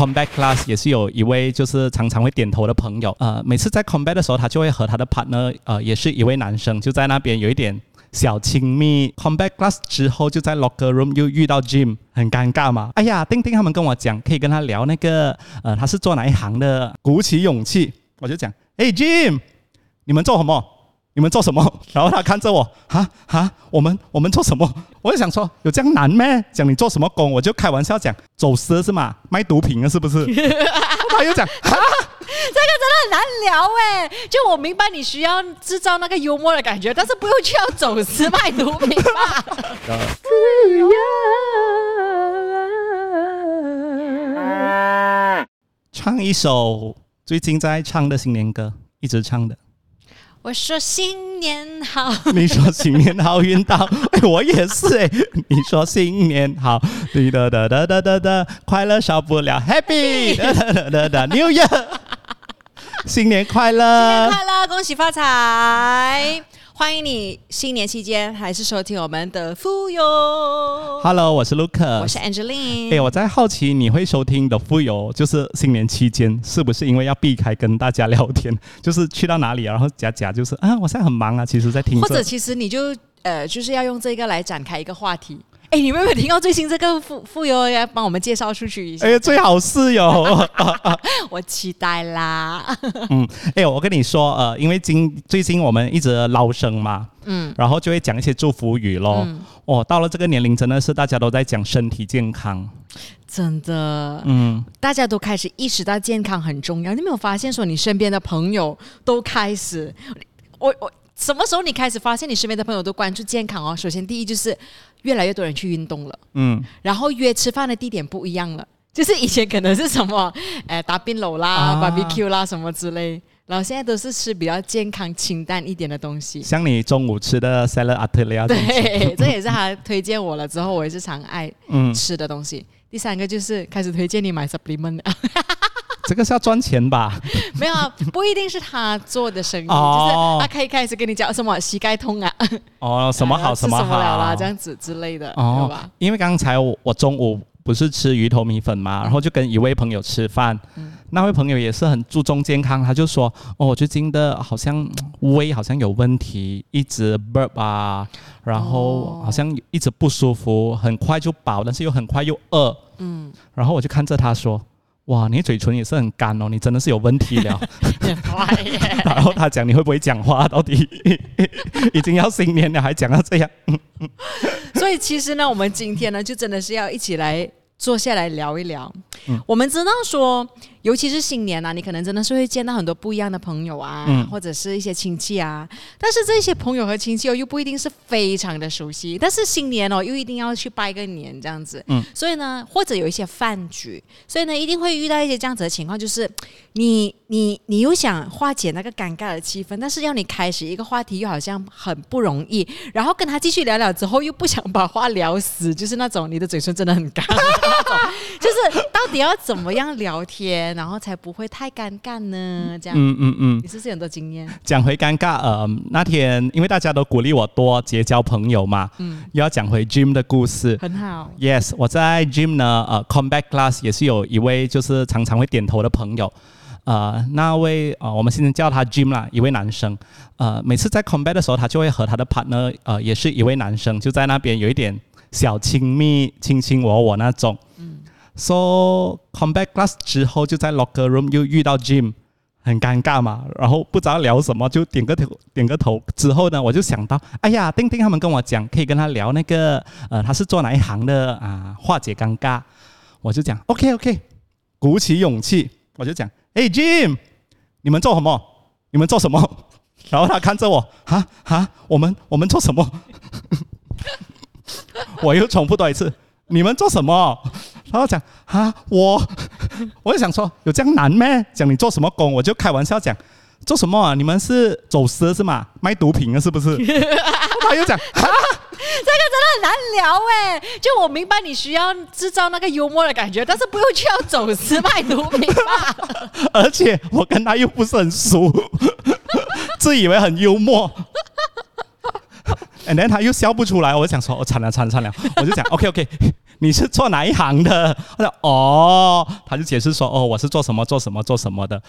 combat class 也是有一位就是常常会点头的朋友，呃，每次在 combat 的时候，他就会和他的 partner，呃，也是一位男生，就在那边有一点小亲密。combat class 之后，就在 locker room 又遇到 Jim，很尴尬嘛。哎呀，丁丁他们跟我讲，可以跟他聊那个，呃，他是做哪一行的？鼓起勇气，我就讲，哎，Jim，你们做什么？你们做什么？然后他看着我，哈哈，我们我们做什么？我就想说，有这样难咩？讲你做什么工？我就开玩笑讲，走私是吗？卖毒品的是不是？他又讲，哈，这个真的很难聊哎。就我明白你需要制造那个幽默的感觉，但是不用去要走私卖毒品吧？唱一首最近在唱的新年歌，一直唱的。我说新年好，你说新年好运到，哎，我也是哎。你说新年好，哒哒哒哒哒哒，快乐少不了，Happy，哒哒哒哒，New Year，新年快乐，新年快乐，恭喜发财。欢迎你新年期间还是收听我们的富有。Hello，我是 Luca，我是 Angeline。哎，我在好奇你会收听的富有，就是新年期间是不是因为要避开跟大家聊天，就是去到哪里，然后假假就是啊，我现在很忙啊，其实在听。或者其实你就呃，就是要用这个来展开一个话题。哎，你们有没有听到最新这个富富有要帮我们介绍出去一下？哎，最好是有，我期待啦。嗯，哎，我跟你说，呃，因为今最近我们一直捞生嘛，嗯，然后就会讲一些祝福语咯。哦，到了这个年龄，真的是大家都在讲身体健康，真的，嗯，大家都开始意识到健康很重要。你没有发现说，你身边的朋友都开始，我我。什么时候你开始发现你身边的朋友都关注健康哦？首先，第一就是越来越多人去运动了，嗯，然后约吃饭的地点不一样了，就是以前可能是什么，哎，打冰楼啦、barbecue 啦什么之类，然后现在都是吃比较健康、清淡一点的东西。像你中午吃的 salad atelier，对，这也是他推荐我了之后，我也是常爱吃的东西。第三个就是开始推荐你买 supplement。这个是要赚钱吧？没有，不一定是他做的生意，就是他可以开始跟你讲什么膝盖痛啊，哦，什么好什么好。啦，这样子之类的，哦。吧？因为刚才我中午不是吃鱼头米粉嘛，然后就跟一位朋友吃饭，那位朋友也是很注重健康，他就说，哦，我最近的好像胃好像有问题，一直 burp 啊，然后好像一直不舒服，很快就饱，但是又很快又饿，嗯，然后我就看着他说。哇，你嘴唇也是很干哦，你真的是有问题了。然后他讲你会不会讲话？到底 已经要新年了，还讲到这样。所以其实呢，我们今天呢，就真的是要一起来坐下来聊一聊。我们知道说。尤其是新年呐，你可能真的是会见到很多不一样的朋友啊，或者是一些亲戚啊。但是这些朋友和亲戚哦，又不一定是非常的熟悉。但是新年哦，又一定要去拜个年这样子。嗯，所以呢，或者有一些饭局，所以呢，一定会遇到一些这样子的情况，就是你你你又想化解那个尴尬的气氛，但是要你开始一个话题又好像很不容易。然后跟他继续聊聊之后，又不想把话聊死，就是那种你的嘴唇真的很干，就是到底要怎么样聊天？然后才不会太尴尬呢，这样。嗯嗯嗯，你是不是很多经验？讲回尴尬，呃，那天因为大家都鼓励我多结交朋友嘛，嗯，又要讲回 Jim 的故事。很好。Yes，我在 Jim 呢，呃，Combat Class 也是有一位就是常常会点头的朋友，呃，那位呃，我们现在叫他 Jim 啦，一位男生，呃，每次在 Combat 的时候，他就会和他的 partner，呃，也是一位男生，就在那边有一点小亲密，卿卿我我那种。So come back class 之后，就在 locker room 又遇到 Jim，很尴尬嘛，然后不知道聊什么，就点个头，点个头之后呢，我就想到，哎呀，丁丁他们跟我讲，可以跟他聊那个，呃，他是做哪一行的啊？化解尴尬，我就讲 OK OK，鼓起勇气，我就讲，哎 Jim，你们做什么？你们做什么？然后他看着我，哈哈，我们我们做什么？我又重复多一次，你们做什么？然后讲啊，我 我就想说，有这样难咩？讲你做什么工，我就开玩笑讲，做什么啊？你们是走私是吗？卖毒品的是不是？他又讲啊，这个真的很难聊哎。就我明白你需要制造那个幽默的感觉，但是不用去要走私卖毒品吧？而且我跟他又不是很熟，自以为很幽默。And then 他又笑不出来，我就想说，我惨了惨了惨了，我就讲 OK OK。你是做哪一行的？我说哦，他就解释说哦，我是做什么做什么做什么的。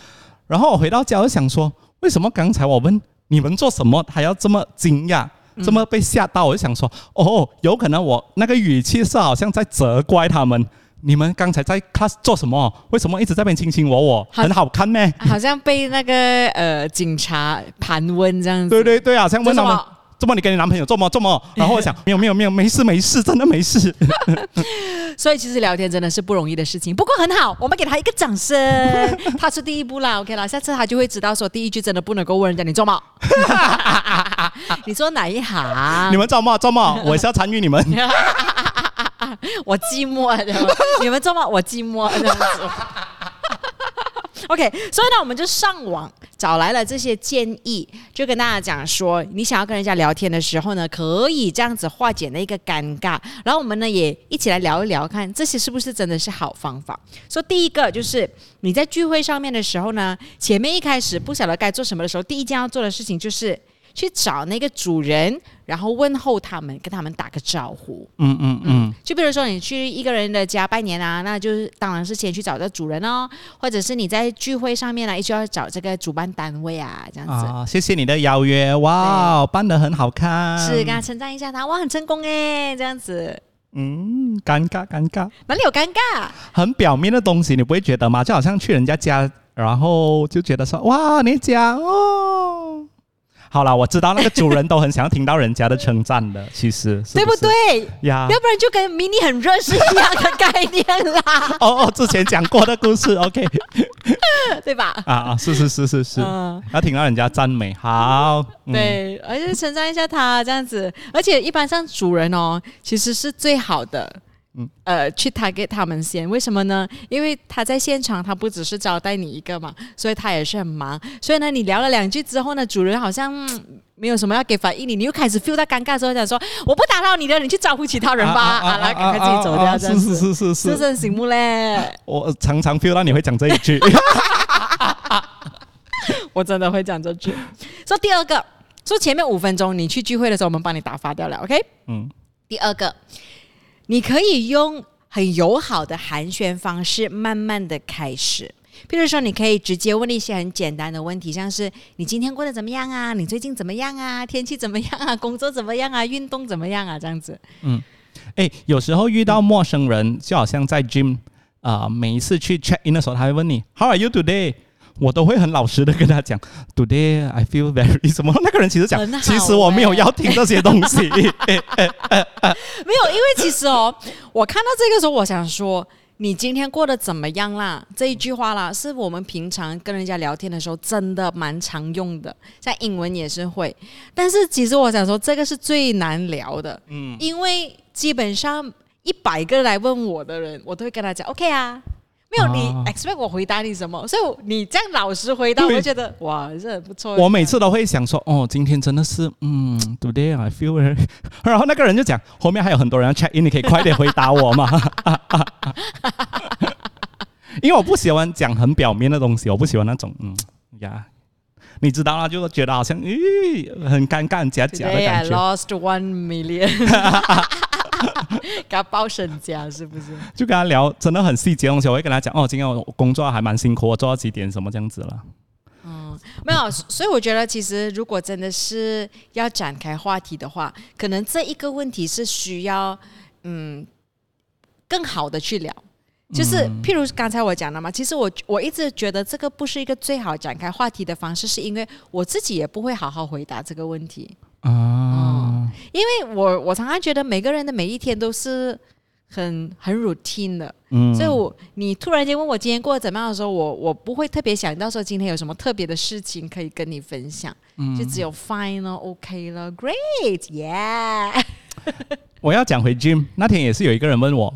然后我回到家，我想说，为什么刚才我问你们做什么，还要这么惊讶，这么被吓到？我就想说，哦，有可能我那个语气是好像在责怪他们。你们刚才在 class 做什么？为什么一直在边卿卿我我？很好看咩？好像被那个呃警察盘问这样子。对对对啊，像问他们。这么你跟你男朋友做么做么？然后我想 没有没有没有没事没事，真的没事。所以其实聊天真的是不容易的事情，不过很好，我们给他一个掌声，他是第一步啦，OK 啦，下次他就会知道说第一句真的不能够问人家你做么？你说哪一行？你们做梦做梦？我是要参与你们。我寂寞，你们做梦？我寂寞这样子。OK，所以呢，我们就上网找来了这些建议，就跟大家讲说，你想要跟人家聊天的时候呢，可以这样子化解那个尴尬。然后我们呢也一起来聊一聊，看这些是不是真的是好方法。说第一个就是你在聚会上面的时候呢，前面一开始不晓得该做什么的时候，第一件要做的事情就是。去找那个主人，然后问候他们，跟他们打个招呼。嗯嗯嗯。就比如说你去一个人的家拜年啊，那就是当然是先去找这主人哦，或者是你在聚会上面呢，也需要找这个主办单位啊，这样子。啊，谢谢你的邀约，哇，办的很好看。是，跟他称赞一下他，哇，很成功哎，这样子。嗯，尴尬尴尬，哪里有尴尬？很表面的东西，你不会觉得吗？就好像去人家家，然后就觉得说，哇，你讲哦。好了，我知道那个主人都很想要听到人家的称赞的，其实对不对呀？要不然就跟迷你很热是一样的概念啦。哦哦，之前讲过的故事，OK，对吧？啊啊，是是是是是，要听到人家赞美，好，对，而且称赞一下他这样子，而且一般像主人哦，其实是最好的。嗯，呃，去他给他们先，为什么呢？因为他在现场，他不只是招待你一个嘛，所以他也是很忙。所以呢，你聊了两句之后呢，主人好像没有什么要给反应你，你又开始 feel 到尴尬之后，想说我不打扰你了，你去招呼其他人吧。好了，赶快自己走掉。是是是是是，是醒目嘞。我常常 feel 到你会讲这一句，我真的会讲这句。说第二个，说前面五分钟你去聚会的时候，我们帮你打发掉了。OK，嗯，第二个。你可以用很友好的寒暄方式，慢慢的开始。譬如说，你可以直接问一些很简单的问题，像是你今天过得怎么样啊？你最近怎么样啊？天气怎么样啊？工作怎么样啊？运动怎么样啊？这样子。嗯，哎，有时候遇到陌生人，就好像在 gym 啊，每一次去 check in 的时候，他会问你 How are you today？我都会很老实的跟他讲，Today I feel very 什么？那个人其实讲，其实我没有要听这些东西。没有，因为其实哦，我看到这个时候，我想说，你今天过得怎么样啦？这一句话啦，是我们平常跟人家聊天的时候真的蛮常用的，在英文也是会。但是其实我想说，这个是最难聊的，嗯，因为基本上一百个来问我的人，我都会跟他讲，OK 啊。没有你 expect 我回答你什么，所以你这样老实回答，我觉得哇，这很不错。我每次都会想说，哦，今天真的是，嗯，Today I feel，然后那个人就讲，后面还有很多人要 check in，你可以 快点回答我嘛。因为我不喜欢讲很表面的东西，我不喜欢那种，嗯呀，你知道啦，就觉得好像，咦，很尴尬、假假的感觉。I lost one million。给他报身家是不是？就跟他聊，真的很细节东西。我会跟他讲，哦，今天我工作还蛮辛苦，我做到几点什么这样子了。嗯，没有，所以我觉得其实如果真的是要展开话题的话，可能这一个问题是需要嗯更好的去聊。就是譬如刚才我讲的嘛，其实我我一直觉得这个不是一个最好展开话题的方式，是因为我自己也不会好好回答这个问题。啊，因为我我常常觉得每个人的每一天都是很很 routine 的，嗯，所以我你突然间问我今天过得怎么样的时候，我我不会特别想到说今天有什么特别的事情可以跟你分享，嗯，就只有 fine 了，OK 了，Great，Yeah。我要讲回 Jim 那天也是有一个人问我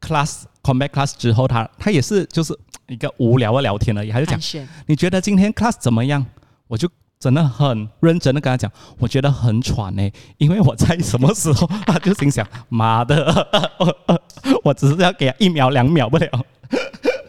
class combat class 之后，他他也是就是一个无聊的聊天而已，他就讲你觉得今天 class 怎么样？我就。真的很认真的跟他讲，我觉得很喘呢，因为我在什么时候，他就心想，妈的，我只是要给他一秒两秒不了。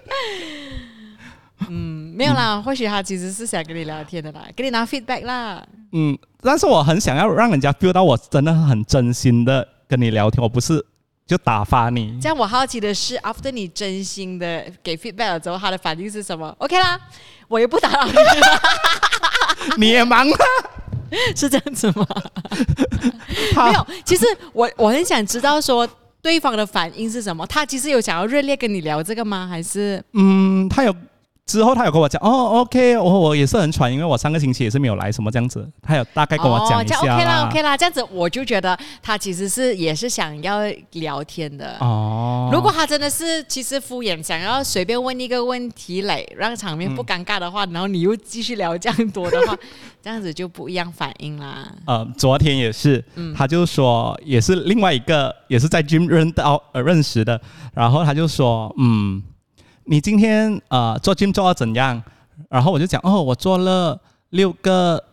嗯，没有啦，或许他其实是想跟你聊天的啦，给你拿 feedback 啦。嗯，但是我很想要让人家 feel 到我真的很真心的跟你聊天，我不是就打发你。这样我好奇的是，after 你真心的给 feedback 了之后，他的反应是什么？OK 啦，我也不打扰你，你也忙啊？是这样子吗？没有，其实我我很想知道说对方的反应是什么。他其实有想要热烈跟你聊这个吗？还是嗯，他有。之后他有跟我讲哦，OK，我我也是很喘，因为我上个星期也是没有来什么这样子，他有大概跟我讲一下。OK 啦，OK 啦，这样子我就觉得他其实是也是想要聊天的哦。如果他真的是其实敷衍，想要随便问一个问题来让场面不尴尬的话，然后你又继续聊这样多的话，这样子就不一样反应啦。呃，昨天也是，他就说也是另外一个也是在 gym 认到呃认识的，然后他就说嗯。你今天呃做 gym 做到怎样？然后我就讲哦，我做了六个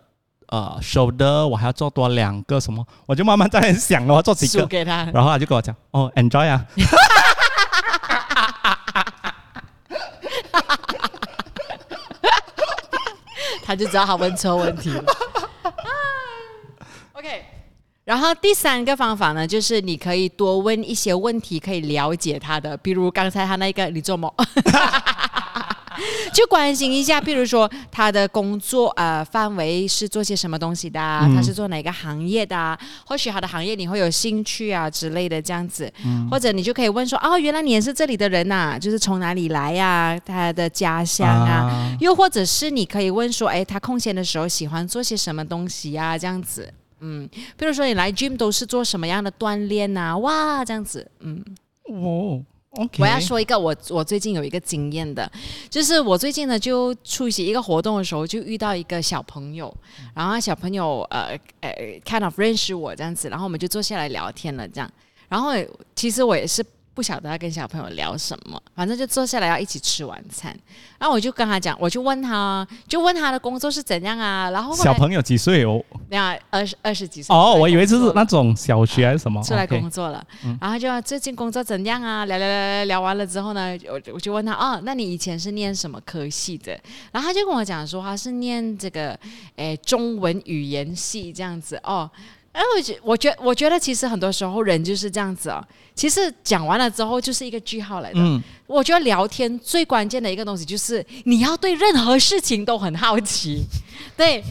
呃手的，我还要做多两个什么？我就慢慢在想了，我做几个？给他。然后他就跟我讲哦，enjoy 啊。他就知道他问错问题了。OK。然后第三个方法呢，就是你可以多问一些问题，可以了解他的。比如刚才他那个，你做么？就关心一下，比如说他的工作呃范围是做些什么东西的，他是做哪个行业的？或许他的行业你会有兴趣啊之类的这样子。或者你就可以问说，哦，原来你也是这里的人呐，就是从哪里来呀？他的家乡啊？又或者是你可以问说，哎，他空闲的时候喜欢做些什么东西呀？这样子。嗯，比如说你来 gym 都是做什么样的锻炼呐？哇，这样子，嗯，哦，OK。我要说一个我我最近有一个经验的，就是我最近呢就出席一个活动的时候，就遇到一个小朋友，然后小朋友呃呃 kind of 认识我这样子，然后我们就坐下来聊天了这样，然后其实我也是。不晓得要跟小朋友聊什么，反正就坐下来要一起吃晚餐。然后我就跟他讲，我就问他，就问他的工作是怎样啊？然后小朋友几岁哦？那二十二十几岁哦，我以为就是那种小学还是什么。出来工作了，然后就最近工作怎样啊？聊聊聊聊聊完了之后呢，我我就问他哦，那你以前是念什么科系的？然后他就跟我讲说他是念这个诶中文语言系这样子哦。哎，我觉我觉我觉得其实很多时候人就是这样子哦。其实讲完了之后就是一个句号来的。嗯，我觉得聊天最关键的一个东西就是你要对任何事情都很好奇，对。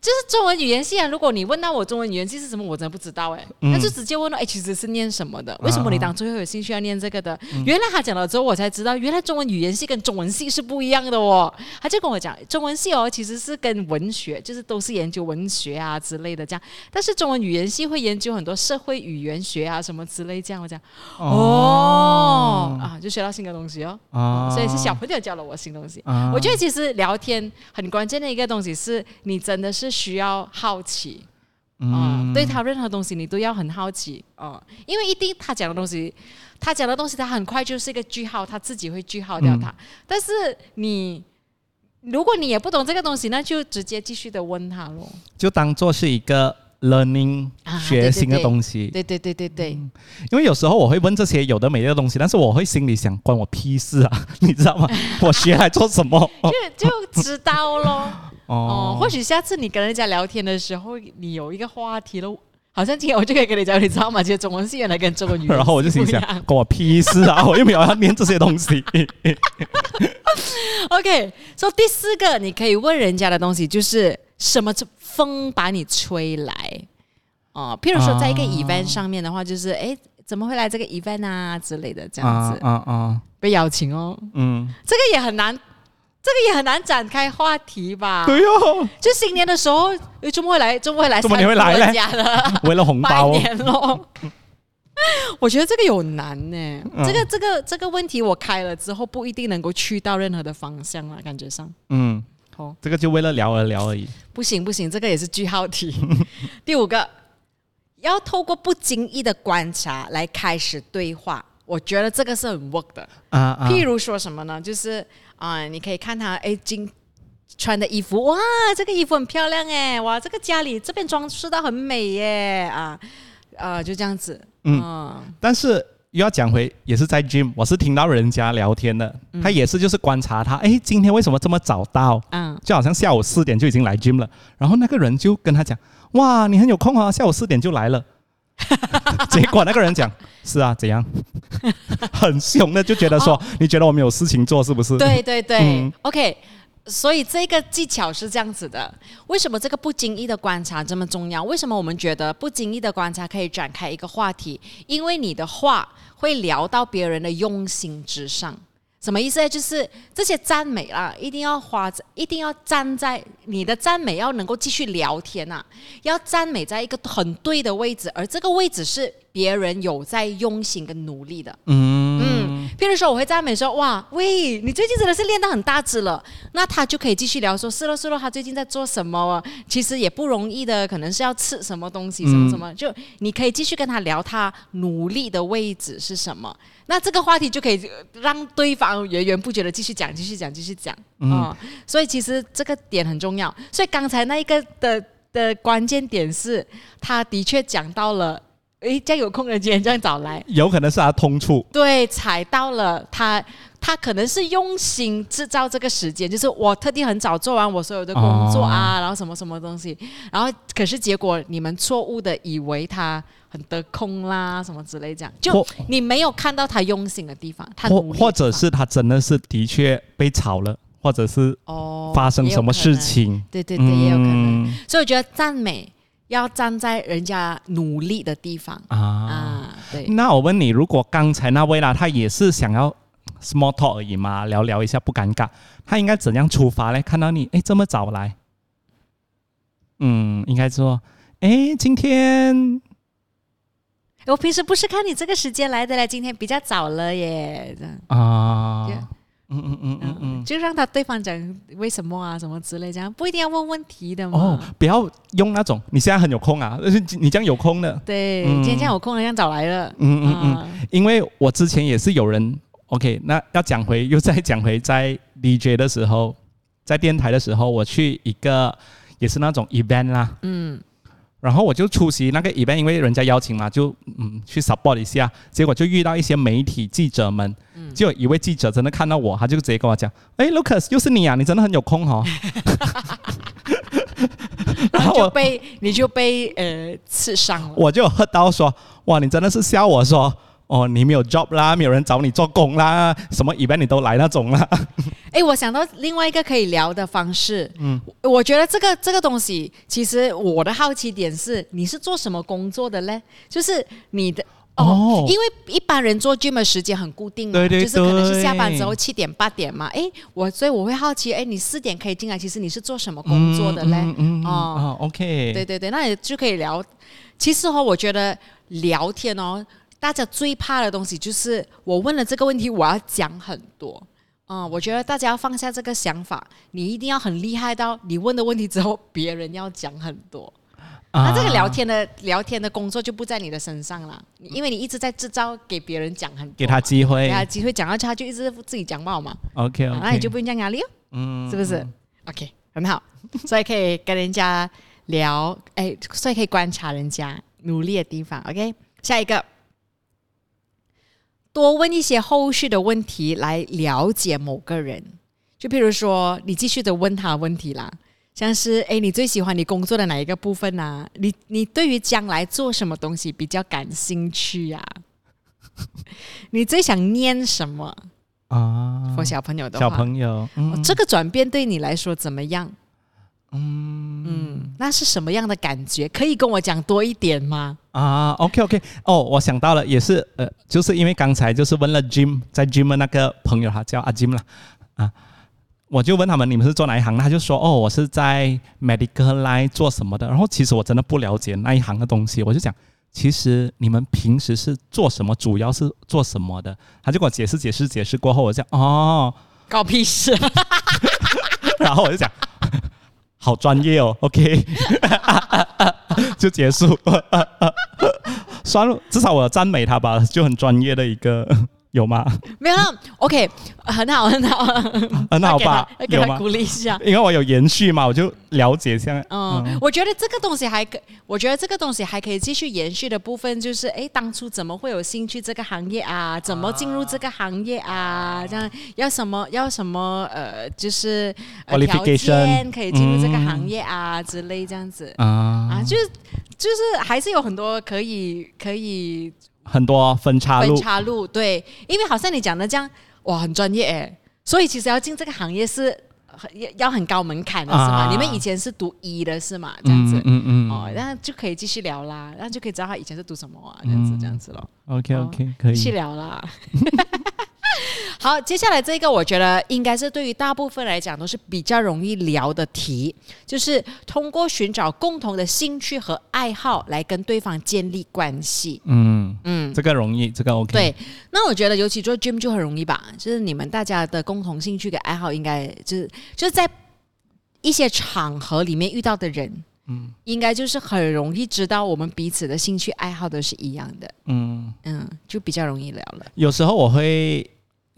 就是中文语言系啊！如果你问到我中文语言系是什么，我真的不知道哎。那就直接问到，哎，其实是念什么的？为什么你当初会有兴趣要念这个的？原来他讲了之后，我才知道，原来中文语言系跟中文系是不一样的哦。他就跟我讲，中文系哦，其实是跟文学，就是都是研究文学啊之类的这样。但是中文语言系会研究很多社会语言学啊什么之类这样。我讲哦啊，就学到新的东西哦。所以是小朋友教了我新东西。我觉得其实聊天很关键的一个东西是你真的是。需要好奇，嗯，对他任何东西你都要很好奇，嗯，因为一定他讲的东西，他讲的东西他很快就是一个句号，他自己会句号掉他。但是你如果你也不懂这个东西，那就直接继续的问他咯，就当做是一个 learning 学新的东西。对对对对对，因为有时候我会问这些有的没的东西，但是我会心里想，关我屁事啊，你知道吗？我学来做什么？就就知道咯。哦，或许下次你跟人家聊天的时候，你有一个话题了，好像今天我就可以跟你讲，你知道吗？其实中文系原来跟中文语，然后我就心想，关我屁事啊！我又没有要念这些东西。OK，说第四个，你可以问人家的东西就是什么风把你吹来？哦，譬如说在一个 event 上面的话，就是哎，怎么会来这个 event 啊之类的这样子？啊啊，被邀请哦。嗯，这个也很难。这个也很难展开话题吧？对哦，就新年的时候，周末会来，周末会来，怎么你会来呢？为了红包，拜年咯。我觉得这个有难呢。这个这个这个问题，我开了之后不一定能够去到任何的方向啊，感觉上。嗯，好，这个就为了聊而聊而已。不行不行，这个也是句号题。第五个，要透过不经意的观察来开始对话，我觉得这个是很 work 的啊。譬如说什么呢？就是。啊，你可以看他哎，今穿的衣服哇，这个衣服很漂亮哎，哇，这个家里这边装饰的很美耶啊，呃，就这样子。嗯，但是又要讲回，也是在 gym，我是听到人家聊天的，他也是就是观察他，哎，今天为什么这么早到？嗯，就好像下午四点就已经来 gym 了，然后那个人就跟他讲，哇，你很有空啊，下午四点就来了。结果那个人讲是啊，怎样？很凶的就觉得说，你觉得我们有事情做是不是？对对对，OK。所以这个技巧是这样子的。为什么这个不经意的观察这么重要？为什么我们觉得不经意的观察可以展开一个话题？因为你的话会聊到别人的用心之上。什么意思呢？就是这些赞美啊，一定要花，一定要站在你的赞美要能够继续聊天呐，要赞美在一个很对的位置，而这个位置是别人有在用心跟努力的。嗯，譬如说我会赞美说，哇，喂，你最近真的是练到很大只了，那他就可以继续聊说，是了是了，他最近在做什么？其实也不容易的，可能是要吃什么东西，什么什么，就你可以继续跟他聊他努力的位置是什么。那这个话题就可以让对方源源不绝的继续讲，继续讲，继续讲啊！所以其实这个点很重要。所以刚才那一个的的关键点是，他的确讲到了，诶，这样有空的今天这样早来，有可能是他通处，对，踩到了他。他可能是用心制造这个时间，就是我特地很早做完我所有的工作啊，然后什么什么东西，然后可是结果你们错误的以为他很得空啦，什么之类这样，就你没有看到他用心的地方，他或或者是他真的是的确被炒了，或者是哦发生什么事情，对对对，也有可能。所以我觉得赞美要站在人家努力的地方啊啊，对。那我问你，如果刚才那位啦，他也是想要。small talk 而已嘛，聊聊一下不尴尬。他应该怎样出发嘞？看到你，哎，这么早来，嗯，应该说，哎，今天我平时不是看你这个时间来的嘞，今天比较早了耶。啊，嗯嗯嗯嗯嗯，就让他对方讲为什么啊，什么之类这样，不一定要问问题的嘛。哦，不要用那种你现在很有空啊，你这样有空的。对，今天这样有空了，这样早来了。嗯嗯嗯，因为我之前也是有人。OK，那要讲回，又再讲回，在 DJ 的时候，在电台的时候，我去一个也是那种 event 啦，嗯，然后我就出席那个 event，因为人家邀请嘛，就嗯去 support 一下，结果就遇到一些媒体记者们，就有一位记者真的看到我，他就直接跟我讲，哎，Lucas，又是你啊，你真的很有空哦，然后就被你就被呃刺伤了，我就喝到说，哇，你真的是笑我说。哦，你没有 job 啦，没有人找你做工啦，什么 event 你都来那种啦。哎，我想到另外一个可以聊的方式，嗯，我觉得这个这个东西，其实我的好奇点是，你是做什么工作的嘞？就是你的哦，因为一般人做 gym 的时间很固定，对对就是可能是下班之后七点八点嘛。哎，我所以我会好奇，哎，你四点可以进来，其实你是做什么工作的嘞？哦，OK，对对对，那也就可以聊。其实哦，我觉得聊天哦。大家最怕的东西就是我问了这个问题，我要讲很多。嗯，我觉得大家要放下这个想法，你一定要很厉害到你问的问题之后，别人要讲很多。那这个聊天的聊天的工作就不在你的身上了，因为你一直在制造给别人讲很多，给他机会，给他机会讲到他就一直自己讲不好嘛。OK，那你就不用讲压力哦。嗯，是不是？OK，很好，所以可以跟人家聊，哎，所以可以观察人家努力的地方。OK，下一个。多问一些后续的问题来了解某个人，就比如说你继续的问他问题啦，像是哎，你最喜欢你工作的哪一个部分呢？你你对于将来做什么东西比较感兴趣呀？你最想念什么啊？或小朋友的话小朋友，这个转变对你来说怎么样？嗯嗯，那是什么样的感觉？可以跟我讲多一点吗？啊，OK OK，哦，我想到了，也是呃，就是因为刚才就是问了 Jim 在 Jim 那个朋友，他叫阿 Jim 了啊，我就问他们你们是做哪一行？他就说哦，我是在 Medical Line 做什么的。然后其实我真的不了解那一行的东西，我就讲，其实你们平时是做什么？主要是做什么的？他就给我解释解释解释过后，我讲哦，搞屁事，然后我就讲。好专业哦，OK，就结束，算了，至少我赞美他吧，就很专业的一个。有吗？没有，OK，很好，很好，很好吧？给他鼓励一下，因为我有延续嘛，我就了解一下。嗯，我觉得这个东西还可，我觉得这个东西还可以继续延续的部分，就是哎，当初怎么会有兴趣这个行业啊？怎么进入这个行业啊？这样要什么要什么呃，就是条件可以进入这个行业啊之类这样子啊啊，就是就是还是有很多可以可以很多分叉路，分叉路对，因为好像你讲的这样，哇，很专业哎，所以其实要进这个行业是很要很高门槛的是吗？你们以前是读医的是吗？这样子，嗯嗯，哦，那就可以继续聊啦，那就可以知道他以前是读什么啊，这样子这样子咯。OK OK，可以继续聊啦。好，接下来这个我觉得应该是对于大部分来讲都是比较容易聊的题，就是通过寻找共同的兴趣和爱好来跟对方建立关系。嗯嗯，这个容易，这个 OK。对，那我觉得尤其做 gym 就很容易吧，就是你们大家的共同兴趣跟爱好应该就是就是在一些场合里面遇到的人，嗯，应该就是很容易知道我们彼此的兴趣爱好都是一样的。嗯嗯，就比较容易聊了。有时候我会。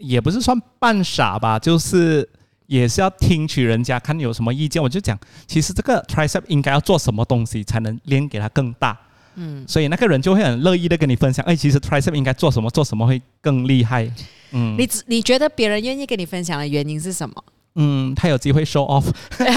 也不是算半傻吧，就是也是要听取人家看有什么意见。我就讲，其实这个 tricep 应该要做什么东西才能练给它更大。嗯，所以那个人就会很乐意的跟你分享。哎，其实 tricep 应该做什么，做什么会更厉害。嗯，你你觉得别人愿意跟你分享的原因是什么？嗯，他有机会 show off。对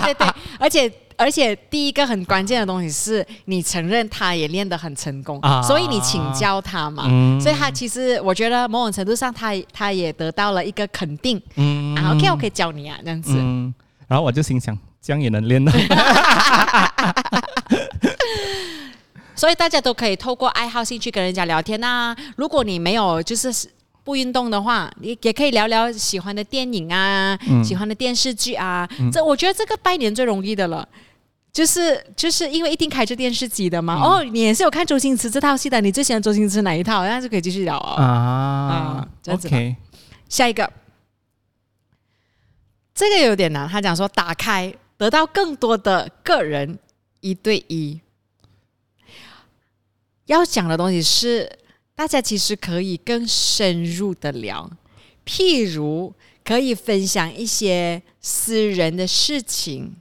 对对，而且。而且第一个很关键的东西是你承认他也练得很成功，啊。所以你请教他嘛，所以他其实我觉得某种程度上他他也得到了一个肯定，嗯，OK 我可以教你啊这样子，嗯。然后我就心想这样也能练的，所以大家都可以透过爱好兴趣跟人家聊天呐。如果你没有就是不运动的话，你也可以聊聊喜欢的电影啊，喜欢的电视剧啊，这我觉得这个拜年最容易的了。就是就是因为一定开着电视机的嘛。哦，你也是有看周星驰这套戏的，你最喜欢周星驰哪一套？那就可以继续聊啊。啊，OK。下一个，这个有点难。他讲说，打开得到更多的个人一对一。要讲的东西是，大家其实可以更深入的聊，譬如可以分享一些私人的事情。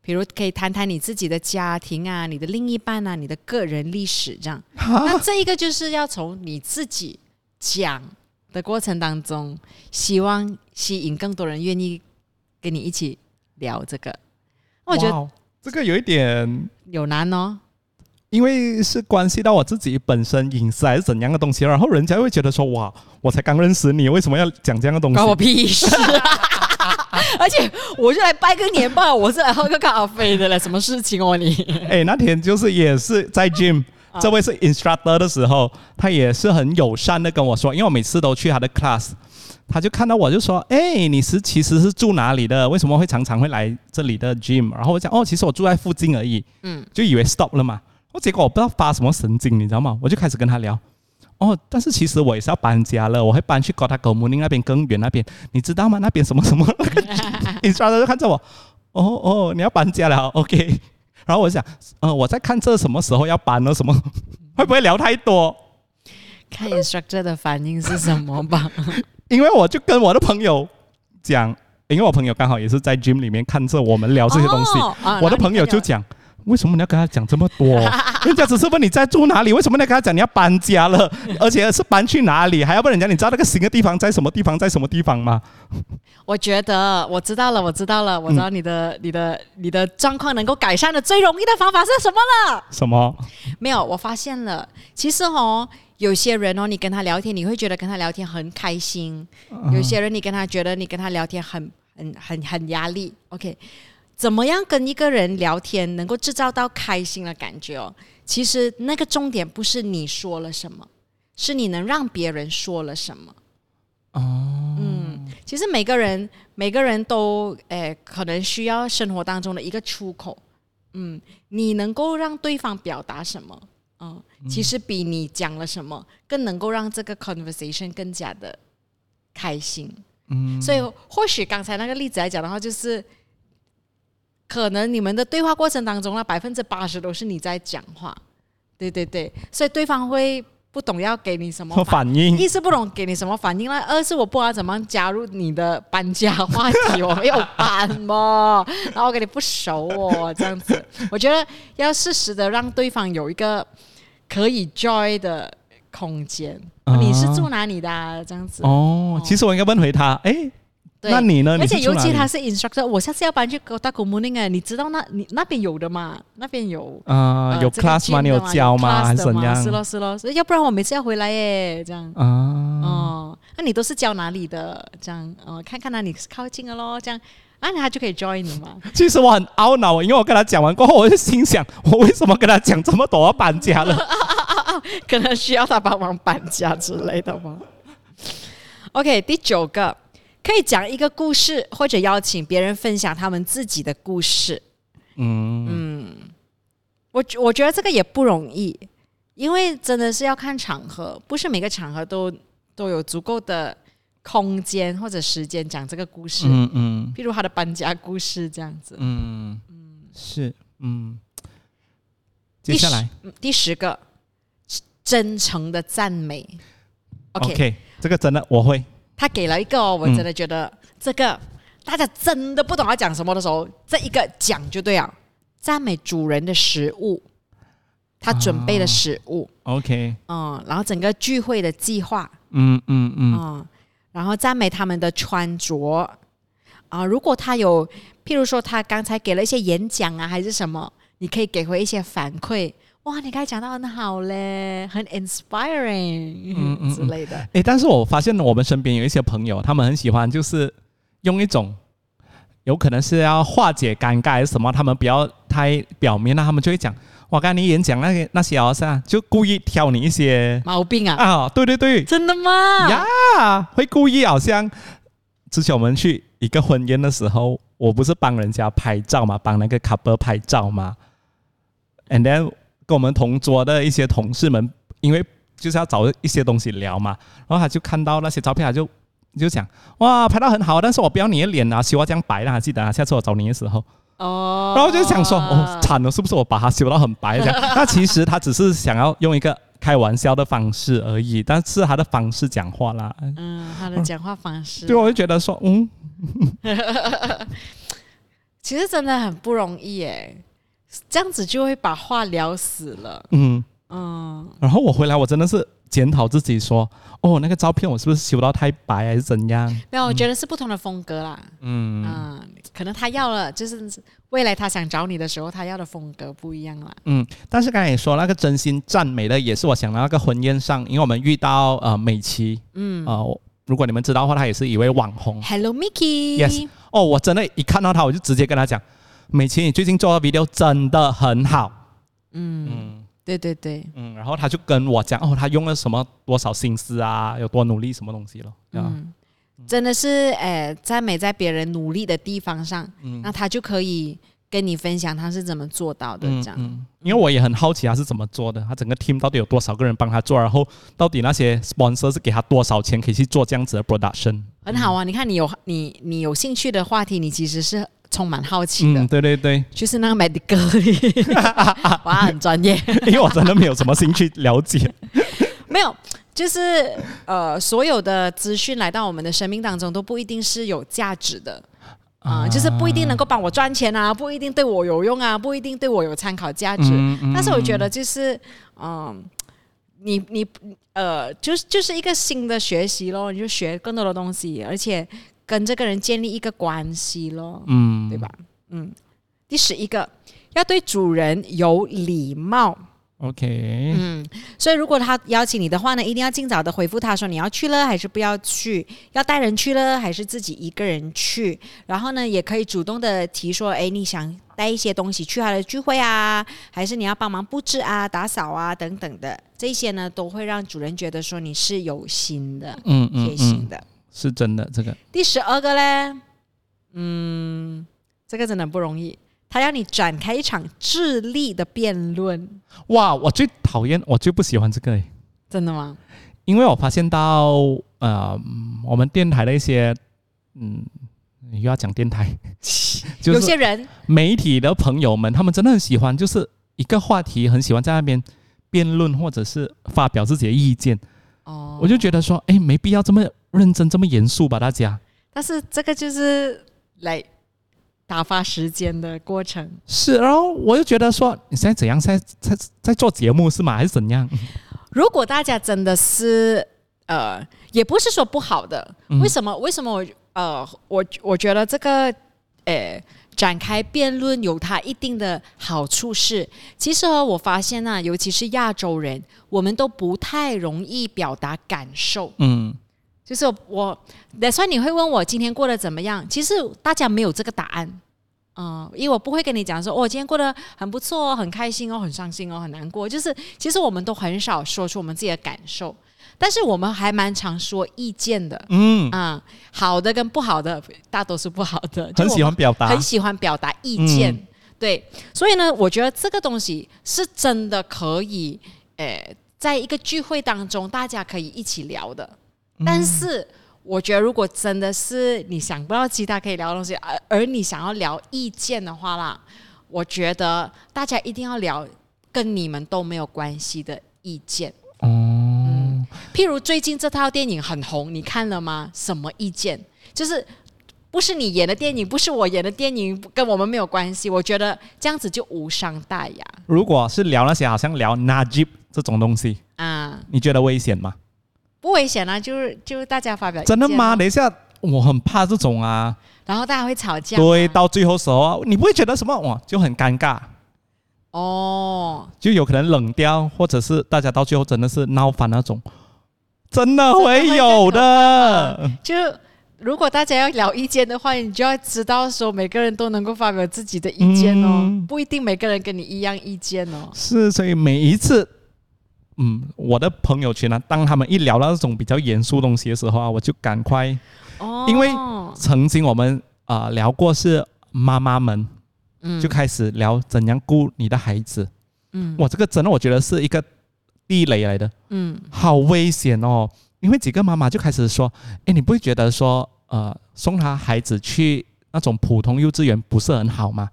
比如可以谈谈你自己的家庭啊，你的另一半啊，你的个人历史这样。那这一个就是要从你自己讲的过程当中，希望吸引更多人愿意跟你一起聊这个。我觉得这个有一点有难哦，因为是关系到我自己本身隐私还是怎样的东西，然后人家会觉得说：“哇，我才刚认识你，为什么要讲这样的东西？”关我屁事。而且我就来拜个年吧，我是来喝个咖啡的嘞，什么事情哦你？哎，那天就是也是在 gym，这位是 instructor 的时候，他也是很友善的跟我说，因为我每次都去他的 class，他就看到我就说，哎，你是其实是住哪里的？为什么会常常会来这里的 gym？然后我讲，哦，其实我住在附近而已，嗯，就以为 stop 了嘛，我结果我不知道发什么神经，你知道吗？我就开始跟他聊。哦，但是其实我也是要搬家了，我会搬去 o m u n i 那边更远那边，你知道吗？那边什么什么？你刷的就看着我，哦哦，你要搬家了，OK。然后我想，呃，我在看这什么时候要搬了？什么？会不会聊太多？看 instructor 的反应是什么吧。因为我就跟我的朋友讲，因为我朋友刚好也是在 gym 里面看着我们聊这些东西，我的朋友就讲。为什么你要跟他讲这么多？人家只是问你在住哪里，为什么你要跟他讲你要搬家了，而且是搬去哪里？还要问人家你知道那个新的地方在什么地方，在什么地方吗？我觉得我知道了，我知道了，我知道你的、你的、你的状况能够改善的最容易的方法是什么了？什么？没有，我发现了。其实哦，有些人哦，你跟他聊天，你会觉得跟他聊天很开心；有些人你跟他觉得你跟他聊天很、很、很、很压力。OK。怎么样跟一个人聊天能够制造到开心的感觉哦？其实那个重点不是你说了什么，是你能让别人说了什么。哦，嗯，其实每个人每个人都诶，可能需要生活当中的一个出口。嗯，你能够让对方表达什么？嗯，其实比你讲了什么更能够让这个 conversation 更加的开心。嗯，所以或许刚才那个例子来讲的话，就是。可能你们的对话过程当中呢，百分之八十都是你在讲话，对对对，所以对方会不懂要给你什么反应，一是不懂给你什么反应了，二是我不知道怎么加入你的搬家话题，我没有搬嘛，然后我跟你不熟哦，这样子，我觉得要适时的让对方有一个可以 joy 的空间。你是住哪里的？这样子哦，其实我应该问回他，哎。对那你呢？而且尤其他是 instructor，我下次要搬去 Kota Kemuning 哎，你知道那你那边有的吗？那边有啊、有 class 吗？你有教吗还是怎样？是咯是咯，要不然我每次要回来耶，这样。啊、哦，那你都是教哪里的？这样，哦，看看哪里是靠近的咯，这样，啊，他就可以 join 你嘛。其实我很懊恼，因为我跟他讲完过后，我就心想，我为什么跟他讲这么多要搬家了？可能需要他帮忙搬家之类的吗？OK，第九个，可以讲一个故事，或者邀请别人分享他们自己的故事。嗯我我觉得这个也不容易，因为真的是要看场合，不是每个场合都都有足够的空间或者时间讲这个故事。嗯嗯譬如他的搬家故事这样子。嗯嗯，是嗯。接下来嗯第十个，真诚的赞美。OK，, OK，这个真的我会。他给了一个哦，我真的觉得、这个大家真的不懂要讲什么的时候，这一个讲就对了。赞美主人的食物，他准备的食物，OK，嗯，然后整个聚会的计划，嗯嗯嗯嗯，然后赞美他们的穿着啊、如果他有，譬如说他刚才给了一些演讲啊，还是什么，你可以给回一些反馈。哇，你刚才讲到很好嘞，很 inspiring、嗯嗯 之类的。诶，但是我发现我们身边有一些朋友，他们很喜欢就是用一种有可能是要化解尴尬还是什么，他们不要太表面那他们就会讲，哇，刚才你演讲那些那些啊，是啊，就故意挑你一些 毛病啊？啊，对对对，真的吗？呀，会故意好像之前我们去一个婚宴的时候，我不是帮人家拍照嘛，帮那个 couple 拍照嘛，and then 跟我们同桌的一些同事们，因为就是要找一些东西聊嘛，然后他就看到那些照片，他就就讲哇，拍到很好，但是我不要你的脸啊，修到这样白啦，记得啊，下次我找你的时候，哦，然后就想说哦，惨了，是不是我把它修到很白这样？那其实他只是想要用一个开玩笑的方式而已，但是他的方式讲话啦，嗯，他的讲话方式，对，我就觉得说，嗯，其实真的很不容易耶，这样子就会把话聊死了。嗯，嗯，然后我回来，我真的是检讨自己说，哦，那个照片我是不是修到太白还是怎样？没有，我觉得是不同的风格啦。嗯嗯，可能他要了，就是未来他想找你的时候，他要的风格不一样啦。嗯，但是刚才也说那个真心赞美的，也是我想到那个婚宴上，因为我们遇到呃美琪，嗯呃，如果你们知道的话，她也是一位网红。，Hello Mickey。Yes 哦，我真的，一看到她，我就直接跟她讲，美琪，你最近做的 video 真的很好。嗯，嗯对对对，嗯，然后他就跟我讲，哦，他用了什么多少心思啊，有多努力什么东西了。嗯嗯，真的是，诶，赞美在别人努力的地方上，嗯那他就可以跟你分享他是怎么做到的，这样。嗯，因为我也很好奇他是怎么做的，他整个 team 到底有多少个人帮他做，然后到底那些 sponsor 是给他多少钱可以去做这样子的 production？很好啊，你看你有你你有兴趣的话题，你其实是充满好奇的，嗯，对对对，就是那个 medical，哇，很专业。因为我真的没有什么兴趣了解。没有，就是呃，所有的资讯来到我们的生命当中，都不一定是有价值的啊、就是不一定能够帮我赚钱啊，不一定对我有用啊，不一定对我有参考价值。嗯嗯但是我觉得就是，嗯、你你呃，就是就是一个新的学习咯，你就学更多的东西，而且跟这个人建立一个关系咯，嗯对吧？嗯，第十一个，要对主人有礼貌。？OK，嗯，所以如果他邀请你的话呢，一定要尽早的回复他说你要去了还是不要去，要带人去了还是自己一个人去。然后呢，也可以主动的提说，哎，你想带一些东西去他的聚会啊，还是你要帮忙布置啊、打扫啊等等的，这些呢都会让主人觉得说你是有心的、嗯贴心的。是真的这个。第十二个嘞，嗯，这个真的不容易。他要你展开一场智力的辩论，哇，我最讨厌，我最不喜欢这个诶，真的吗？因为我发现到呃，嗯我们电台的一些嗯。又要讲电台，就是有些人媒体的朋友们，他们真的很喜欢，就是一个话题，很喜欢在那边辩论或者是发表自己的意见。哦，我就觉得说，哎，没必要这么认真、这么严肃吧，大家。但是这个就是来打发时间的过程。是，然后我就觉得说，你现在怎样，在在在做节目是吗？还是怎样？如果大家真的是呃，也不是说不好的，嗯为什么？为什么我呃，我我觉得这个，呃，展开辩论有它一定的好处是，其实我发现呢，尤其是亚洲人，我们都不太容易表达感受。嗯，就是我，所以你会问我今天过得怎么样？其实大家没有这个答案。嗯，因为我不会跟你讲说，我今天过得很不错哦，很开心哦，很伤心哦，很难过。就是其实我们都很少说出我们自己的感受，但是我们还蛮常说意见的。嗯啊，好的跟不好的，大多是不好的，很喜欢表达，很喜欢表达意见。对，所以呢，我觉得这个东西是真的可以，诶，在一个聚会当中，大家可以一起聊的，但是。我觉得，如果真的是你想不到其他可以聊的东西，而而你想要聊意见的话啦，我觉得大家一定要聊跟你们都没有关系的意见。哦，嗯，譬如最近这套电影很红，你看了吗？什么意见？就是不是你演的电影，不是我演的电影，跟我们没有关系。我觉得这样子就无伤大雅。如果是聊那些好像聊 Najib 这种东西啊，你觉得危险吗？不危险啊，就是就是大家发表真的吗？等一下，我很怕这种啊。然后大家会吵架。对，到最后时候，你不会觉得什么哇，就很尴尬。哦。就有可能冷掉，或者是大家到最后真的是闹翻那种，真的会有的。就如果大家要聊意见的话，你就要知道说，每个人都能够发表自己的意见哦，不一定每个人跟你一样意见哦。是，所以每一次。嗯，我的朋友圈呢，当他们一聊到这种比较严肃东西的时候啊，我就赶快，哦，因为曾经我们啊聊过是妈妈们，嗯，就开始聊怎样顾你的孩子，嗯，哇，这个真的我觉得是一个地雷来的，嗯，好危险哦，因为几个妈妈就开始说，哎，你不会觉得说，呃，送他孩子去那种普通幼稚园不是很好吗？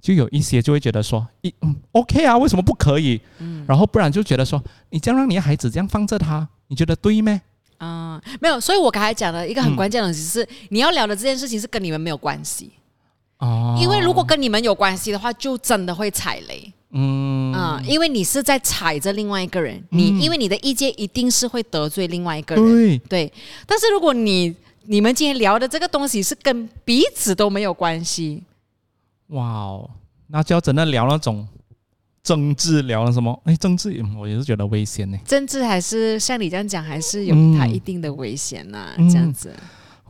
就有一些就会觉得说，一嗯，OK 啊，为什么不可以？嗯，然后不然就觉得说，你这样让你的孩子这样放着他，你觉得对吗？啊，没有，所以我刚才讲的一个很关键的东西是，你要聊的这件事情是跟你们没有关系哦。因为如果跟你们有关系的话，就真的会踩雷。嗯啊，因为你是在踩着另外一个人，你因为你的意见一定是会得罪另外一个人。对对，但是如果你你们今天聊的这个东西是跟彼此都没有关系。哇哦，那就要真的聊那种政治，聊了什么？哎，政治我也是觉得危险呢。政治还是像你这样讲，还是有它一定的危险呐。这样子，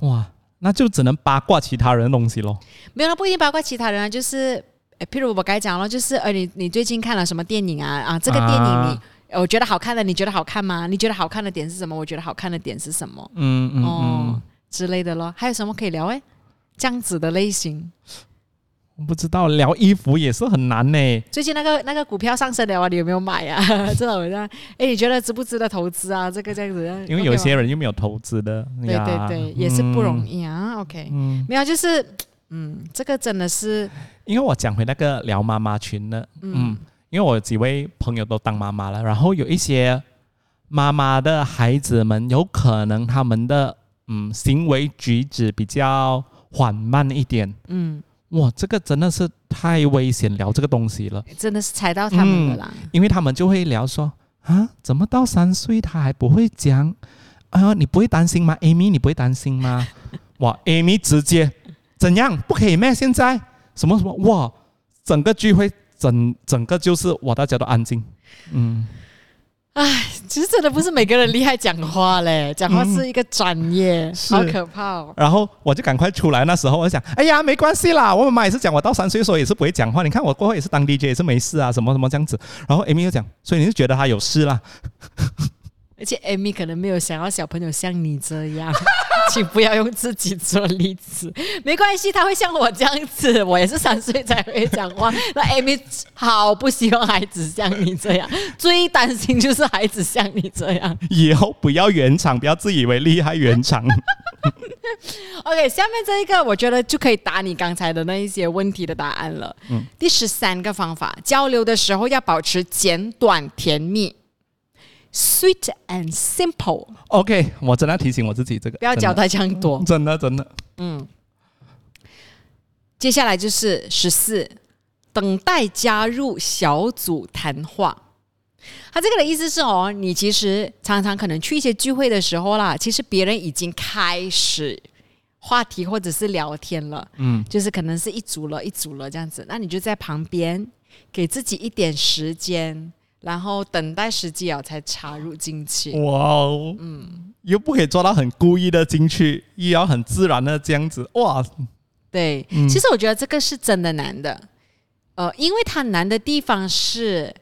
哇，那就只能八卦其他人的东西喽。没有，不一定八卦其他人啊。就是，譬如我该讲了，就是，呃，你你最近看了什么电影啊？啊，这个电影你我觉得好看的，你觉得好看吗？你觉得好看的点是什么？我觉得好看的点是什么？嗯嗯哦之类的咯。还有什么可以聊？哎，这样子的类型。我不知道聊衣服也是很难呢。最近那个那个股票上升了啊，你有没有买啊？这种像，哎，你觉得值不值得投资啊？这个这样子，因为有些人又没有投资的，对对对，也是不容易啊。OK，没有，就是嗯，这个真的是，因为我讲回那个聊妈妈群的，嗯，因为我几位朋友都当妈妈了，然后有一些妈妈的孩子们，有可能他们的嗯行为举止比较缓慢一点，嗯。哇，这个真的是太危险聊这个东西了，真的是踩到他们了啦。因为他们就会聊说啊，怎么到三岁他还不会讲啊？你不会担心吗，Amy？你不会担心吗？哇，Amy 直接怎样不可以咩？现在什么什么哇？整个聚会整整个就是哇，大家都安静，嗯。唉，其实真的不是每个人厉害讲话嘞，讲话是一个专业，好可怕。然后我就赶快出来，那时候我想，哎呀，没关系啦，我妈妈也是讲，我到三岁时候也是不会讲话。你看我过后也是当 DJ 也是没事啊，什么什么这样子。然后 Amy 又讲，所以你是觉得他有事啦？而且 Amy 可能没有想要小朋友像你这样，请不要用自己做例子。没关系，他会像我这样子，我也是三岁才会讲话。那 Amy 好不希望孩子像你这样，最担心就是孩子像你这样。以后不要圆场，不要自以为厉害圆场。OK，下面这一个我觉得就可以答你刚才的那一些问题的答案了。嗯，第十三个方法，交流的时候要保持简短甜蜜。Sweet and simple. OK，我真的提醒我自己这个，不要交代这样多。真的，真的。嗯。接下来就是十四，等待加入小组谈话。他这个的意思是哦，你其实常常可能去一些聚会的时候啦，其实别人已经开始话题或者是聊天了，嗯，就是可能是一组了，一组了这样子，那你就在旁边给自己一点时间，然后等待时机啊才插入进去。哇哦，嗯，又不可以做到很故意的进去，又要很自然的这样子，哇，对，其实我觉得这个是真的难的，呃，因为它难的地方是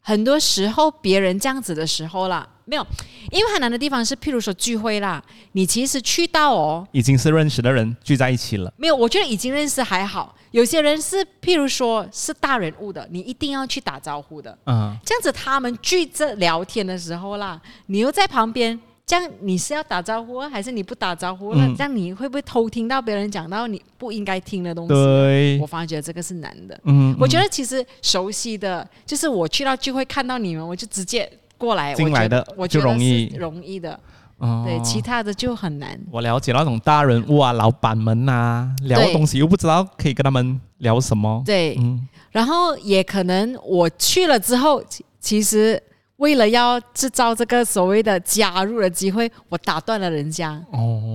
很多时候别人这样子的时候啦。没有，因为很难的地方是，譬如说聚会啦，你其实去到哦，已经是认识的人聚在一起了。没有，我觉得已经认识还好，有些人是譬如说是大人物的，你一定要去打招呼的。嗯，这样子他们聚着聊天的时候啦，你又在旁边。这样你是要打招呼还是你不打招呼了？这样你会不会偷听到别人讲到你不应该听的东西？对，我反而觉得这个是难的。嗯，我觉得其实熟悉的，就是我去到聚会看到你们，我就直接过来进来的，我就容易容易的。哦，对，其他的就很难。我了解那种大人物啊、老板们呐，聊东西又不知道可以跟他们聊什么。对，嗯，然后也可能我去了之后，其实。为了要制造这个所谓的加入的机会，我打断了人家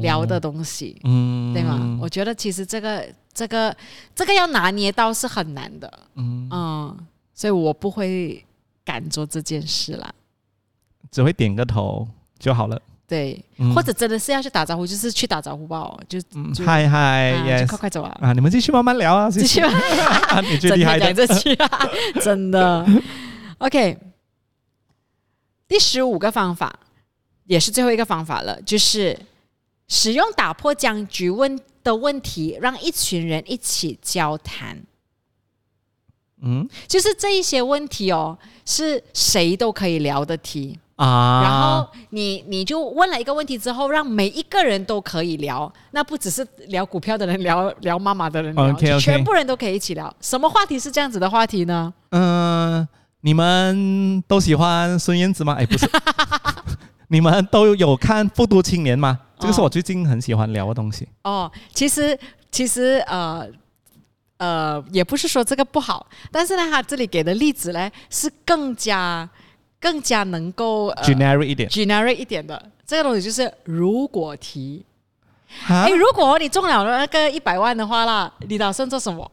聊的东西，嗯，对吗？我觉得其实这个、这个、这个要拿捏到是很难的，嗯嗯，所以我不会敢做这件事啦，只会点个头就好了。对，或者真的是要去打招呼，就是去打招呼吧，就嗨嗨，快快走啊！啊，你们继续慢慢聊啊，继续，你最厉害的，这句啊，真的，OK。第十五个方法，也是最后一个方法了，就是使用打破僵局问的问题，让一群人一起交谈。嗯，就是这一些问题哦，是谁都可以聊的题啊。然后你你就问了一个问题之后，让每一个人都可以聊，那不只是聊股票的人聊聊妈妈的人聊，全部人都可以一起聊。什么话题是这样子的话题呢？嗯。你们都喜欢孙燕姿吗？哎，不是，你们都有看《复读青年》吗？这个是我最近很喜欢聊的东西。哦，其实其实呃呃，也不是说这个不好，但是呢，他这里给的例子呢是更加更加能够呃 generic 一点，generic 一点的这个东西就是如果题。哎，如果你中了那个一百万的话啦，你打算做什么？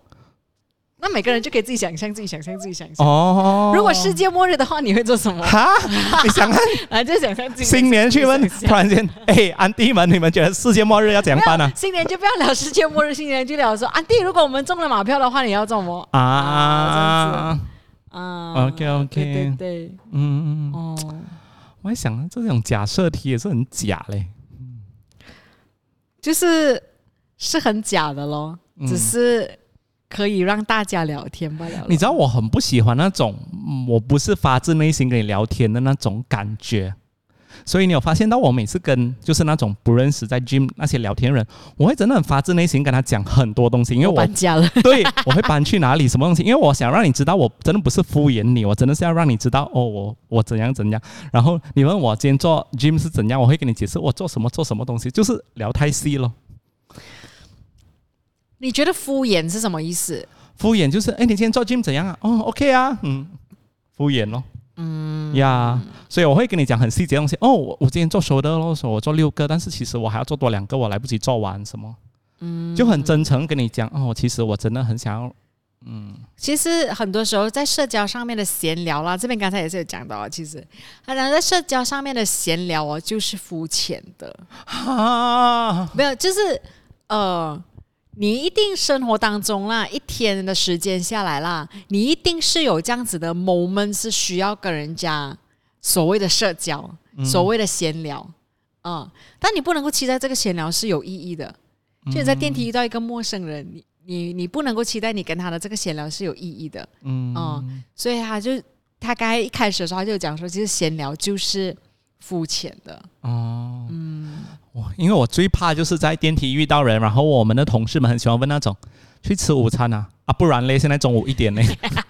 那每个人就可以自己想象，自己想象，自己想象。哦。如果世界末日的话，你会做什么？哈？你想看？啊，就想象自己。新年去问，突然间，哎，安迪们，你们觉得世界末日要怎样办呢？新年就不要聊世界末日，新年就聊说，安迪，如果我们中了马票的话，你要做什么？啊啊啊！OK OK，对对，嗯嗯哦，我还想这种假设题也是很假嘞，嗯，就是是很假的咯，只是。可以让大家聊天罢了？你知道我很不喜欢那种，我不是发自内心跟你聊天的那种感觉。所以你有发现到我每次跟就是那种不认识在 gym 那些聊天人，我会真的很发自内心跟他讲很多东西，因为我搬家了。对，我会搬去哪里，什么东西？因为我想让你知道，我真的不是敷衍你，我真的是要让你知道哦，我我怎样怎样。然后你问我今天做 gym 是怎样，我会跟你解释我做什么做什么东西，就是聊太细了。你觉得敷衍是什么意思？敷衍就是，哎，你今天做 gym 怎样啊？哦，OK 啊，嗯，敷衍咯，嗯呀，所以我会跟你讲很细节东西。哦，我我今天做 shoulder 咯，说我做六个，但是其实我还要做多两个，我来不及做完什么，嗯，就很真诚跟你讲。哦，其实我真的很想要，嗯，其实很多时候在社交上面的闲聊啦，这边刚才也是有讲到，其实，他讲在社交上面的闲聊哦，就是肤浅的，啊，没有，就是呃。你一定生活当中啦，一天的时间下来啦，你一定是有这样子的 moment 是需要跟人家所谓的社交、所谓的闲聊，嗯，但你不能够期待这个闲聊是有意义的。就你在电梯遇到一个陌生人，你你你不能够期待你跟他的这个闲聊是有意义的，嗯，所以他就他刚才一开始的时候他就讲说，其实闲聊就是肤浅的，哦，嗯。我因为我最怕就是在电梯遇到人，然后我们的同事们很喜欢问那种去吃午餐啊啊，不然嘞，现在中午一点嘞，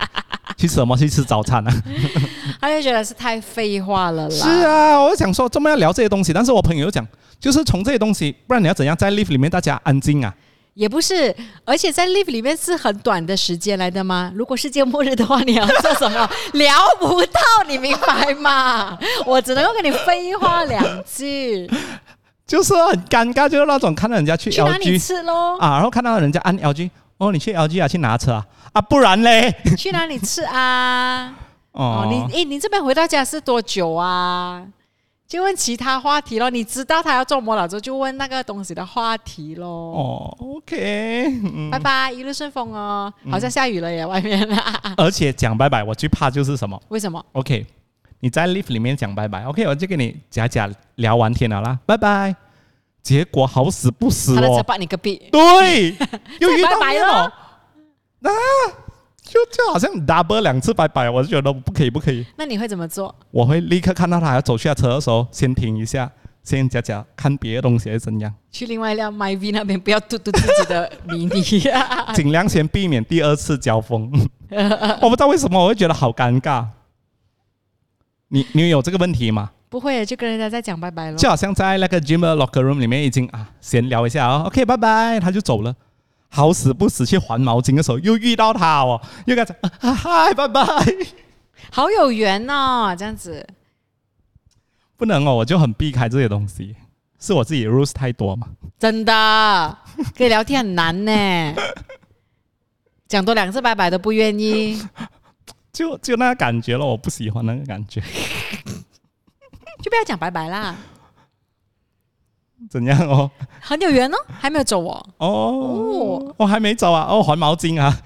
去什么去吃早餐啊？他就觉得是太废话了啦。是啊，我想说这么要聊这些东西，但是我朋友又讲，就是从这些东西，不然你要怎样在 live 里面大家安静啊？也不是，而且在 live 里面是很短的时间来的吗？如果世界末日的话，你要做什么？聊不到，你明白吗？我只能够跟你废话两句。就是很尴尬，就是那种看到人家去去哪里 LG 吃喽？啊，然后看到人家按 LG，哦，你去 LG 啊，去拿车啊，啊，不然嘞，去哪里吃啊？哦哦，，你诶，你这边回到家是多久啊？就问其他话题咯。你知道他要做么了之后，就问那个东西的话题咯。哦，OK，嗯，拜拜，一路顺风哦。好像下雨了耶，外面。而且讲拜拜，我最怕就是什么为什么？？OK，你在 lift 里面讲拜拜，OK，我就跟你假假聊完天了啦，拜拜。结果好死不死哦，把你隔壁。对，又遇到拜拜面哦咯，啊，就就好像 double 两次拜拜，我就觉得不可以，不可以。那你会怎么做？我会立刻看到他要走下车的时候，先停一下，先假假看别的东西还是怎样，去另外一辆 My V 那边，不要嘟嘟自己的迷你。尽量先避免第二次交锋。我不知道为什么我会觉得好尴尬。你你有这个问题吗？不会，就跟人家在讲拜拜了。就好像在那个 gym 的 locker room 里面已经啊闲聊一下哦，OK 拜拜，他就走了。好死不死去还毛巾的时候又遇到他哦，又跟他讲啊嗨拜拜，好有缘哦，这样子。不能哦，我就很避开这些东西，是我自己 rules 太多嘛。真的，跟你聊天很难呢。讲多两次拜拜都不愿意，就就那个感觉了，我不喜欢那个感觉。就不要讲拜拜啦。怎样哦？很有缘哦，还没有走哦。哦，我还没走啊！哦，还毛巾啊，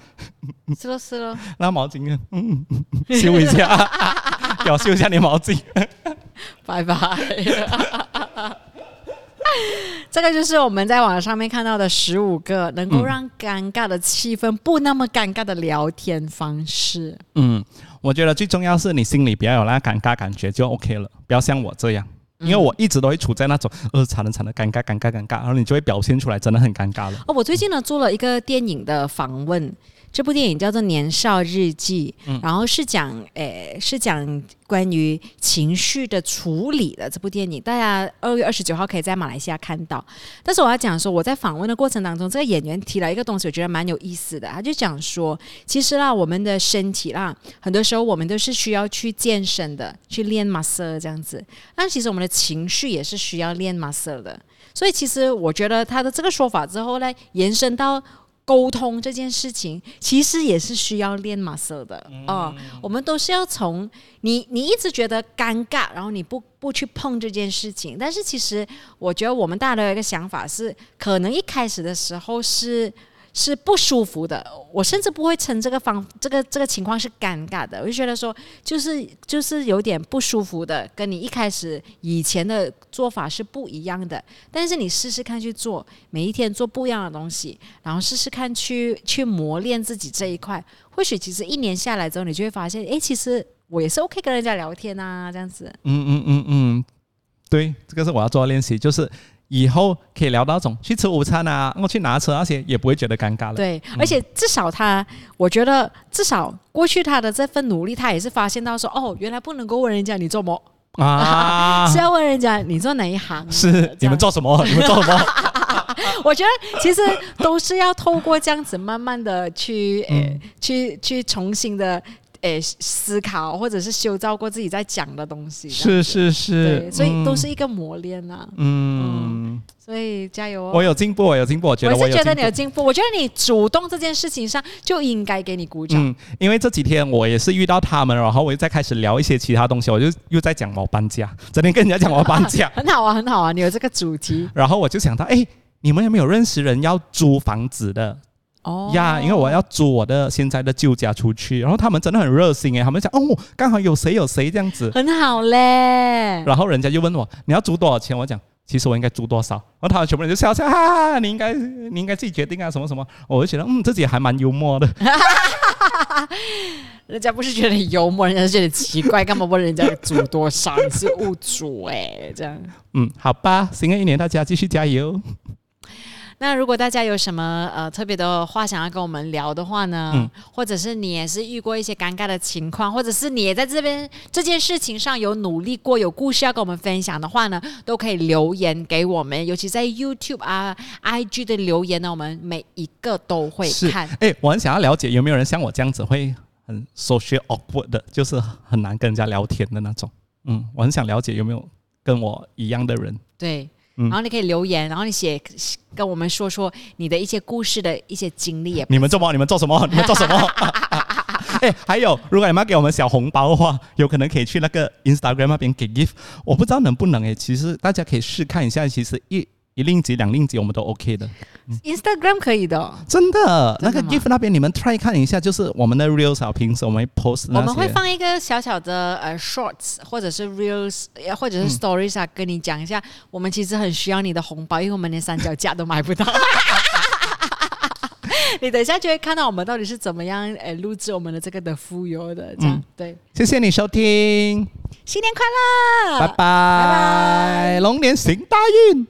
是咯是咯，那毛巾啊，嗯，修一下，给我修一下你毛巾。拜拜。这个就是我们在网上面看到的十五个能够让尴尬的气氛不那么尴尬的聊天方式。嗯，我觉得最重要是你心里不要有那尴尬感觉就 OK 了，不要像我这样。因为我一直都会处在那种呃惨了惨了尴尬尴尬尴尬，然后你就会表现出来真的很尴尬了。哦，我最近呢做了一个电影的访问，这部电影叫做《年少日记》，然后是讲诶是讲关于情绪的处理的这部电影，大家二月二十九号可以在马来西亚看到。但是我要讲说，我在访问的过程当中，这个演员提了一个东西，我觉得蛮有意思的。他就讲说，其实啦，我们的身体啦，很多时候我们都是需要去健身的，去练 muscle 这样子。但其实我们的情绪也是需要练 muscle 的。所以其实我觉得他的这个说法之后呢，延伸到沟通这件事情，其实也是需要练 muscle 的啊、我们都是要从你你一直觉得尴尬，然后你不不去碰这件事情，但是其实我觉得我们大家都有一个想法是，可能一开始的时候是。是不舒服的，我甚至不会称这个方这个这个情况是尴尬的，我就觉得说，就是就是有点不舒服的，跟你一开始以前的做法是不一样的。但是你试试看去做，每一天做不一样的东西，然后试试看去去磨练自己这一块，或许其实一年下来之后，你就会发现，诶，其实我也是 OK 跟人家聊天啊，这样子。嗯嗯嗯嗯，对，这个是我要做的练习，就是以后可以聊到这种去吃午餐啊，我去拿车那些也不会觉得尴尬了。对，而且至少他，我觉得至少过去他的这份努力，他也是发现到说，哦，原来不能够问人家你做么，啊，是要问人家你做哪一行。是你们做什么？你们做什么？我觉得其实都是要透过这样子慢慢的去呃、去去重新的诶思考，或者是修造过自己在讲的东西。是是对，是，所以都嗯是一个磨练呐、嗯，所以加油哦！我有进步，我有进步，我觉得我是觉得。你有进步，我觉得你主动这件事情上就应该给你鼓掌。嗯，因为这几天我也是遇到他们，然后我又在开始聊一些其他东西，我就又在讲我搬家，整天跟人家讲我搬家，很好啊，很好啊，你有这个主题然后我就想到，哎，你们有没有认识人要租房子的哦呀？因为我要租我的现在的旧家出去，然后他们真的很热心诶，他们讲哦，刚好有谁有谁这样子，很好嘞。然后人家就问我你要租多少钱，我讲。其实我应该租多少？然后他们全部人就笑笑，哈哈哈！你应该你应该自己决定啊，什么什么。我就觉得，嗯，自己还蛮幽默的。人家不是觉得你幽默，人家是觉得奇怪，干嘛问人家租多少？你是物主哎、这样。嗯，好吧，新的一年大家继续加油。那如果大家有什么呃特别的话想要跟我们聊的话呢，嗯或者是你也是遇过一些尴尬的情况，或者是你也在这边这件事情上有努力过，有故事要跟我们分享的话呢，都可以留言给我们，尤其在 YouTube 啊、IG 的留言呢，我们每一个都会看。哎，我很想要了解有没有人像我这样子会很 social awkward 的，就是很难跟人家聊天的那种。嗯，我很想了解有没有跟我一样的人。对，然后你可以留言，然后你写跟我们说说你的一些故事的一些经历。你们做什么？你们做什么？你们做什么？哎，还有，如果你们要给我们小红包的话，有可能可以去那个 Instagram 那边给 gift。我不知道能不能哎，其实大家可以试看一下，其实一。一令吉、两令吉，我们都 OK 的。Instagram 可以的，真的。那个 GIF 那边，你们 try 看一下，就是我们的 Reels 小平时我们 post 我们会放一个小小的呃 Shorts 或者是 Reels，或者是 Stories 啊，跟你讲一下，我们其实很需要你的红包，因为我们连三脚架都买不到。你等一下就会看到我们到底是怎么样诶录制我们的这个的富有的这样。对，谢谢你收听，新年快乐，拜拜，拜拜，龙年行大运。